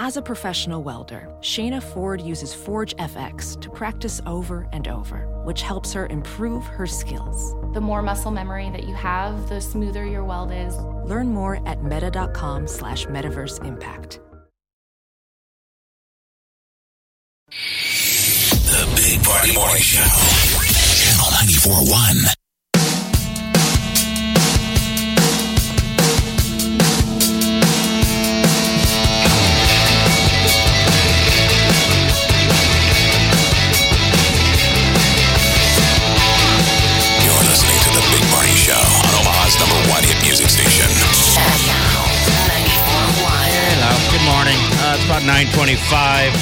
As a professional welder, Shayna Ford uses Forge FX to practice over and over, which helps her improve her skills. The more muscle memory that you have, the smoother your weld is. Learn more at meta.com slash metaverse impact. The Big Party Morning Show. Channel 94.1. 925.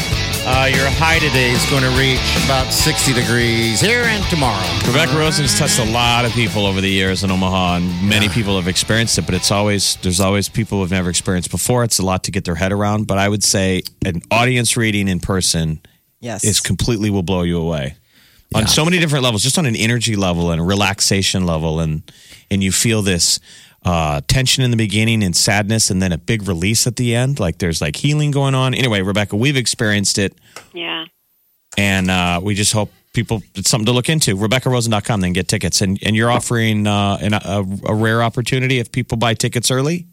Uh, your high today is going to reach about 60 degrees here and tomorrow. Rebecca Rosen has touched a lot of people over the years in Omaha, and many people have experienced it. But it's always there's always people who've never experienced before. It's a lot to get their head around. But I would say an audience reading in person Yes. is completely will blow you away on so many different levels, just on an energy level and a relaxation level, and and you feel this uh, tension in the beginning and sadness, and then a big release at the end. Like there's like healing going on. Anyway, Rebecca, we've experienced it. Yeah. and uh, we just hope people it's something to look into. RebeccaRosen.com, then get tickets, and and you're offering uh, an, a, a rare opportunity if people buy tickets early.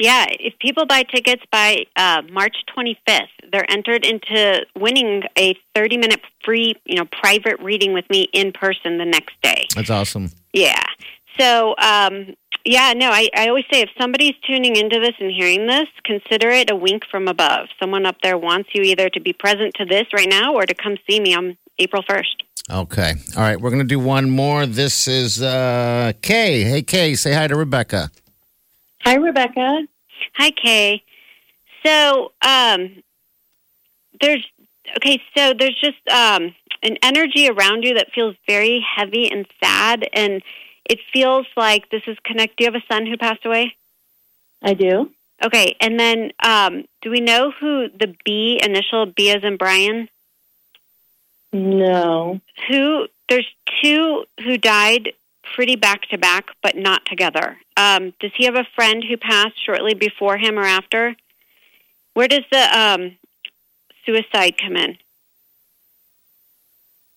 Yeah, if people buy tickets by uh, March 25th, they're entered into winning a 30 minute free, you know, private reading with me in person the next day. That's awesome. Yeah. So, um, yeah, no, I, I always say if somebody's tuning into this and hearing this, consider it a wink from above. Someone up there wants you either to be present to this right now or to come see me on April 1st. Okay. All right. We're going to do one more. This is uh, Kay. Hey, Kay, say hi to Rebecca. Hi, Rebecca. Hi, Kay. So, um, there's okay. So there's just um, an energy around you that feels very heavy and sad, and it feels like this is connect. Do you have a son who passed away? I do. Okay, and then um, do we know who the B initial B is in Brian? No. Who there's two who died pretty back to back, but not together. Um, does he have a friend who passed shortly before him or after? Where does the um, suicide come in?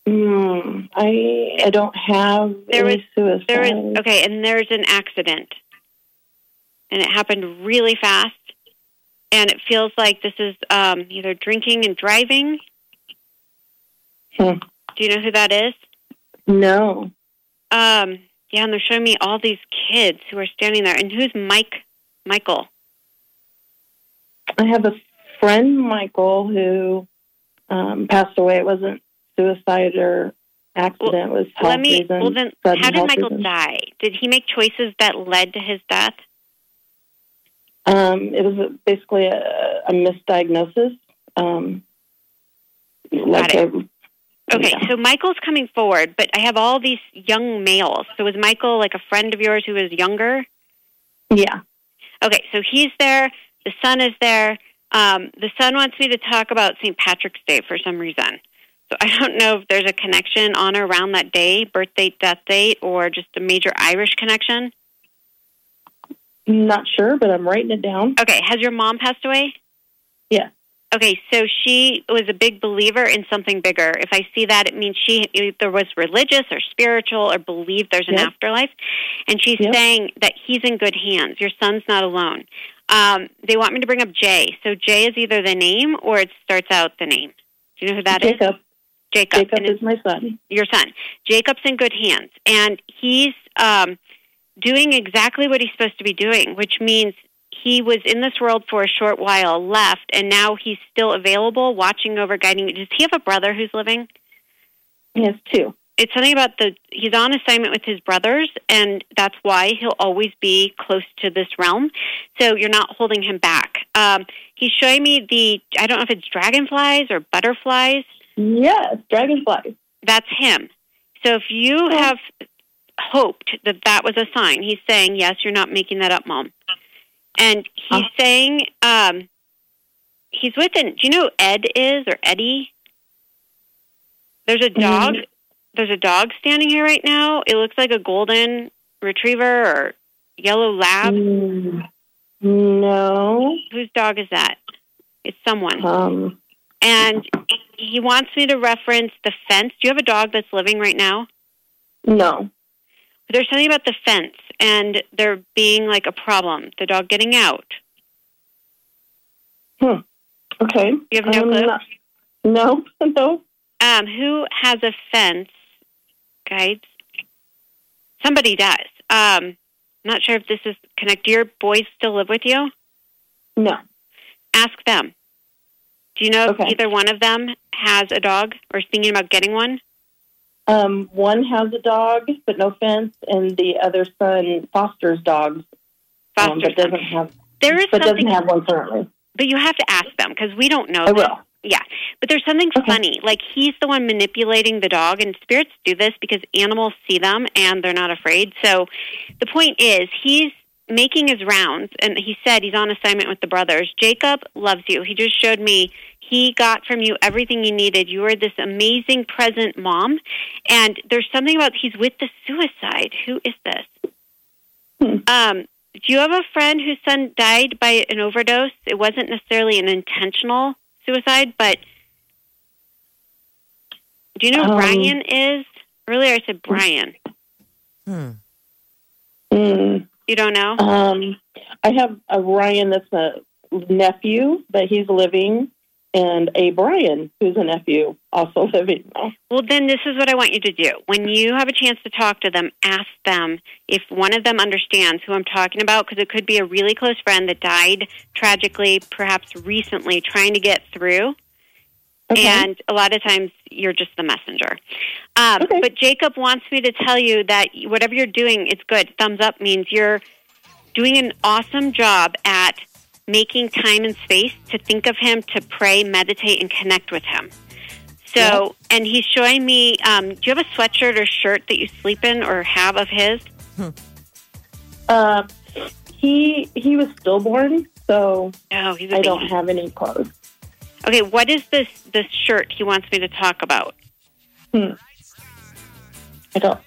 Mm, I I don't have There any was- suicide. There was, okay, and there's an accident, and it happened really fast, and it feels like this is um, either drinking and driving. Hmm. Do you know who that is? No. Um, yeah, and they're showing me all these kids who are standing there. And who's Mike? Michael. I have a friend, Michael, who um, passed away. It wasn't suicide or accident. it was health Let me. reasons. Well, then, how did Michael reasons. die? Did he make choices that led to his death? Um, it was a- basically a, a misdiagnosis. Um, like it. a- Okay, Yeah. so Michael's coming forward, but I have all these young males. So was Michael like a friend of yours who was younger? yeah. Okay, so he's there. The son is there. Um, the son wants me to talk about St. Patrick's Day for some reason. So I don't know if there's a connection on or around that day, birth date, death date, or just a major Irish connection. Not sure, but I'm writing it down. Okay, has your mom passed away? Yeah. Okay, so she was a big believer in something bigger. If I see that, it means she either was religious or spiritual or believed there's an Yep. afterlife. And she's Yep. saying that he's in good hands. Your son's not alone. Um, they want me to bring up Jay. So Jay is either the name or it starts out the name. Do you know who that is? Jacob. Jacob. Jacob is my son. your son. Jacob's in good hands, and he's um, doing exactly what he's supposed to be doing, which means he was in this world for a short while, left, and now he's still available, watching over, guiding. Does he have a brother who's living? He has two. It's something about the he's on assignment with his brothers, and that's why he'll always be close to this realm. So you're not holding him back. Um, he's showing me the I don't know if it's dragonflies or butterflies. Yes, dragonflies. that's him. So if you have hoped that that was a sign, he's saying, yes, you're not making that up, mom. And he's saying, um, he's with an, do you know who Ed is or Eddie? There's a dog. There's a dog standing here right now. It looks like a golden retriever or yellow lab. Mm, no. Whose dog is that? It's someone. Um, And he wants me to reference the fence. Do you have a dog that's living right now? no. There's something about the fence and there being like a problem. The dog getting out. Hmm. Okay. You have no Um, clue? No, no. Um, who has a fence? Guides. Somebody does. Um, I'm not sure if this is connect. Do your boys still live with you? No. Ask them. Do you know Okay. if either one of them has a dog or is thinking about getting one? Um, one has a dog, but no fence, and the other son fosters dogs, um, Foster but doesn't have, There is but doesn't have one currently. but you have to ask them because we don't know. I this. will. Yeah, but there's something Okay. funny. Like he's the one manipulating the dog, and spirits do this because animals see them and they're not afraid. So the point is, he's making his rounds, and he said he's on assignment with the brothers. Jacob loves you. He just showed me he got from you everything you needed. You are this amazing present mom, and there's something about he's with the suicide. Who is this? Hmm. Um, do you have a friend whose son died by an overdose? It wasn't necessarily an intentional suicide, but do you know who Um, Brian is? Earlier I said Brian. Hmm. Mm, You don't know? um, I have a Ryan that's a nephew, but he's living, and a Brian who's a nephew also living. now. Well, then this is what I want you to do. When you have a chance to talk to them, ask them if one of them understands who I'm talking about, because it could be a really close friend that died tragically, perhaps recently, trying to get through. Okay. And a lot of times you're just the messenger. Um, Okay. But Jacob wants me to tell you that whatever you're doing, it's good. Thumbs up means you're doing an awesome job at making time and space to think of him, to pray, meditate, and connect with him. So, and he's showing me. Um, do you have a sweatshirt or shirt that you sleep in or have of his? Uh, he he was stillborn, so Oh, he's a I baby. don't have any clothes. Okay, what is this this shirt he wants me to talk about? Hmm. I don't.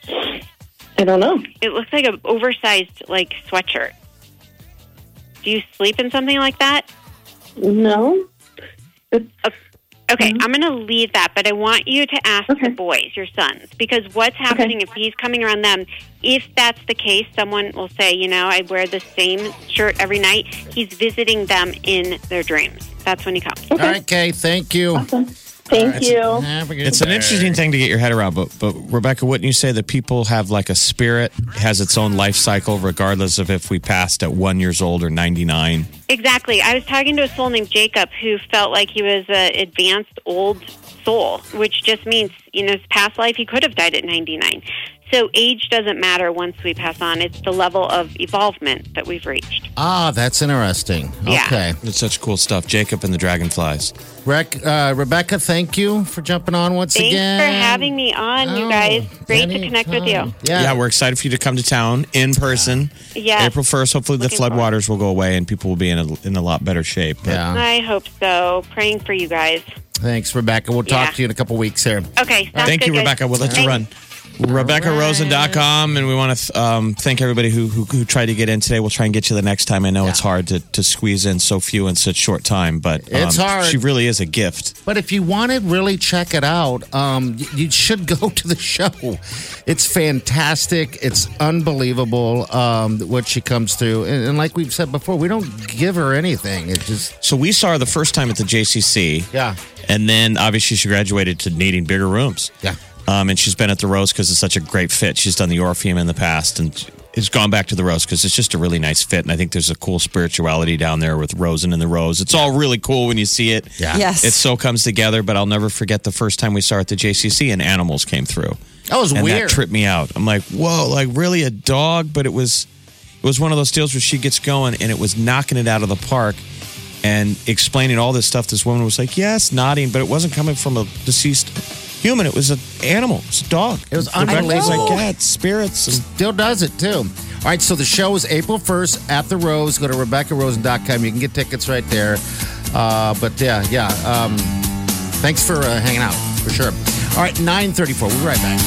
I don't know. It looks like an oversized like sweatshirt. Do you sleep in something like that? No. It's, oh. Okay, I'm going to leave that, but I want you to ask Mm-hmm. Okay. the boys, your sons, because what's happening if he's coming around them, if that's the case, someone will say, you know, I wear the same shirt every night. He's visiting them in their dreams. That's when he comes. All right, Kay, thank you. Thank you. Have a good It's an interesting thing to get your head around, but but Rebecca, wouldn't you say that people have like a spirit has its own life cycle, regardless of if we passed at one years old or ninety nine? Exactly. I was talking to a soul named Jacob who felt like he was an advanced old soul, which just means in his past life he could have died at 99. So age doesn't matter once we pass on. It's the level of evolvement that we've reached. Ah, that's interesting. Yeah. Okay. It's such cool stuff. Jacob and the Dragonflies. Rec- uh, Rebecca, thank you for jumping on once Thanks again. Thanks for having me on, you Oh, guys. Great to connect with you. Yeah. Yeah. we're excited for you to come to town in person. Yes. April first. Hopefully, the Looking forward. floodwaters will go away and people will be in a, in a lot better shape. But yeah. I hope so. Praying for you guys. Thanks, Rebecca. We'll talk Yeah. to you in a couple weeks here. Okay. sounds Thank good, you, guys. Rebecca. We'll let you run. RebeccaRosen.com, and we want to um, thank everybody who, who who tried to get in today. We'll try and get you the next time. I know it's hard to, to squeeze in so few in such short time, but um, It's hard. She really is a gift. But if you want to really check it out, um, you should go to the show. It's fantastic. It's unbelievable um, what she comes through. And, and like we've said before, we don't give her anything. It just, So we saw her the first time at the JCC, yeah, and then obviously she graduated to needing bigger rooms. yeah. Um, and she's been at the Rose because it's such a great fit. She's done the Orpheum in the past and has gone back to the Rose because it's just a really nice fit. And I think there's a cool spirituality down there with Rosen and the Rose. It's all really cool when you see it. Yeah. Yes. It so comes together, but I'll never forget the first time we saw her at the JCC and animals came through. That was and weird. that tripped me out. I'm like, whoa, like really a dog? But it was, it was one of those deals where she gets going and it was knocking it out of the park and explaining all this stuff. This woman was like, yes, nodding, but it wasn't coming from a deceased human. It was an animal. It was a dog. It was unbelievable. like, yeah, it's spirits. And Still does it too. All right, so the show is April 1st at the Rose. Go to RebeccaRosen.com. You can get tickets right there. Uh, but yeah, yeah. Um, thanks for uh, hanging out, for sure. All right, 934. We'll be right back.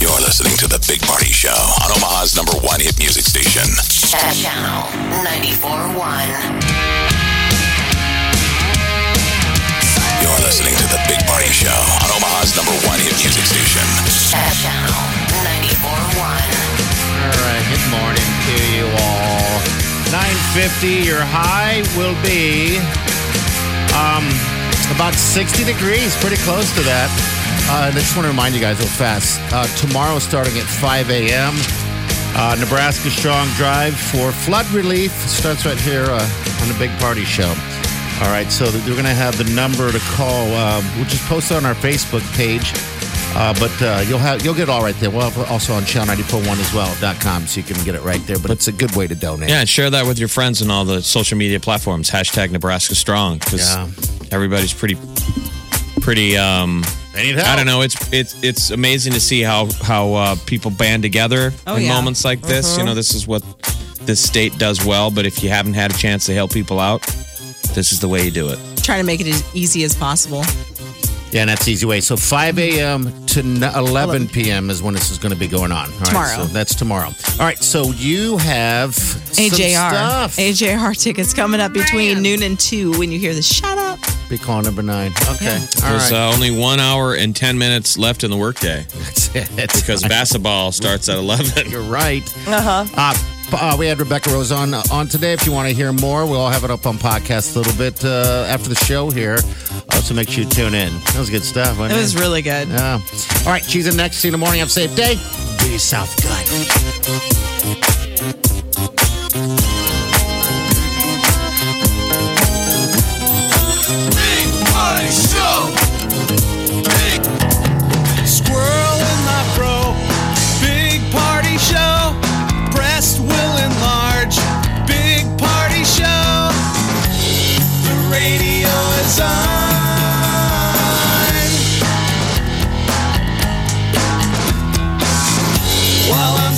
You're listening to The Big Party Show on Omaha's number one hit music station. Channel 94.1. You're listening to The Big Party Show on Omaha's number one hit music station. Channel 94.1. All right, good morning to you all. 950, your high will be um, about 60 degrees, pretty close to that. Uh, I just want to remind you guys real fast. Uh, tomorrow, starting at 5 a.m., uh, Nebraska Strong Drive for flood relief starts right here uh, on the Big Party Show. All right, so we're going to have the number to call, uh, which is posted on our Facebook page. Uh, but uh, you'll have you'll get it all right there. We'll have also on channel941 as well dot com, so you can get it right there. But it's a good way to donate. Yeah, and share that with your friends and all the social media platforms. Hashtag Nebraska Strong because Yeah. everybody's pretty, pretty. um They need help. I don't know. It's it's it's amazing to see how how uh, people band together Oh, in yeah. moments like this. You know, this is what this state does well. But if you haven't had a chance to help people out, this is the way you do it. Trying to make it as easy as possible. Yeah, and that's the easy way. So 5 a.m. to 11 p.m. is when this is going to be going on. All right, Tomorrow. so that's tomorrow. All right. So you have some AJR. stuff. AJR tickets coming up between noon and 2 when you hear the shut up. Be call number nine. Okay. All There's right. uh, only one hour and ten minutes left in the workday that's it. because basketball starts at eleven. You're right. Uh-huh. Uh, we had Rebecca Rosen on today. If you want to hear more, we'll have it up on podcast a little bit uh, after the show here. Uh, so make sure you tune in. That was good stuff. It wasn't was really good. Yeah. All right. She's in next. See you in the morning. Have a safe day. Do yourself good.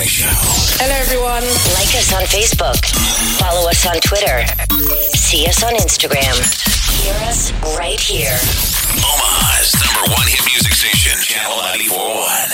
Morning Show. Hello, everyone. Like us on Facebook. Follow us on Twitter. See us on Instagram. Hear us right here. Omaha's number one hit music station. Channel 941.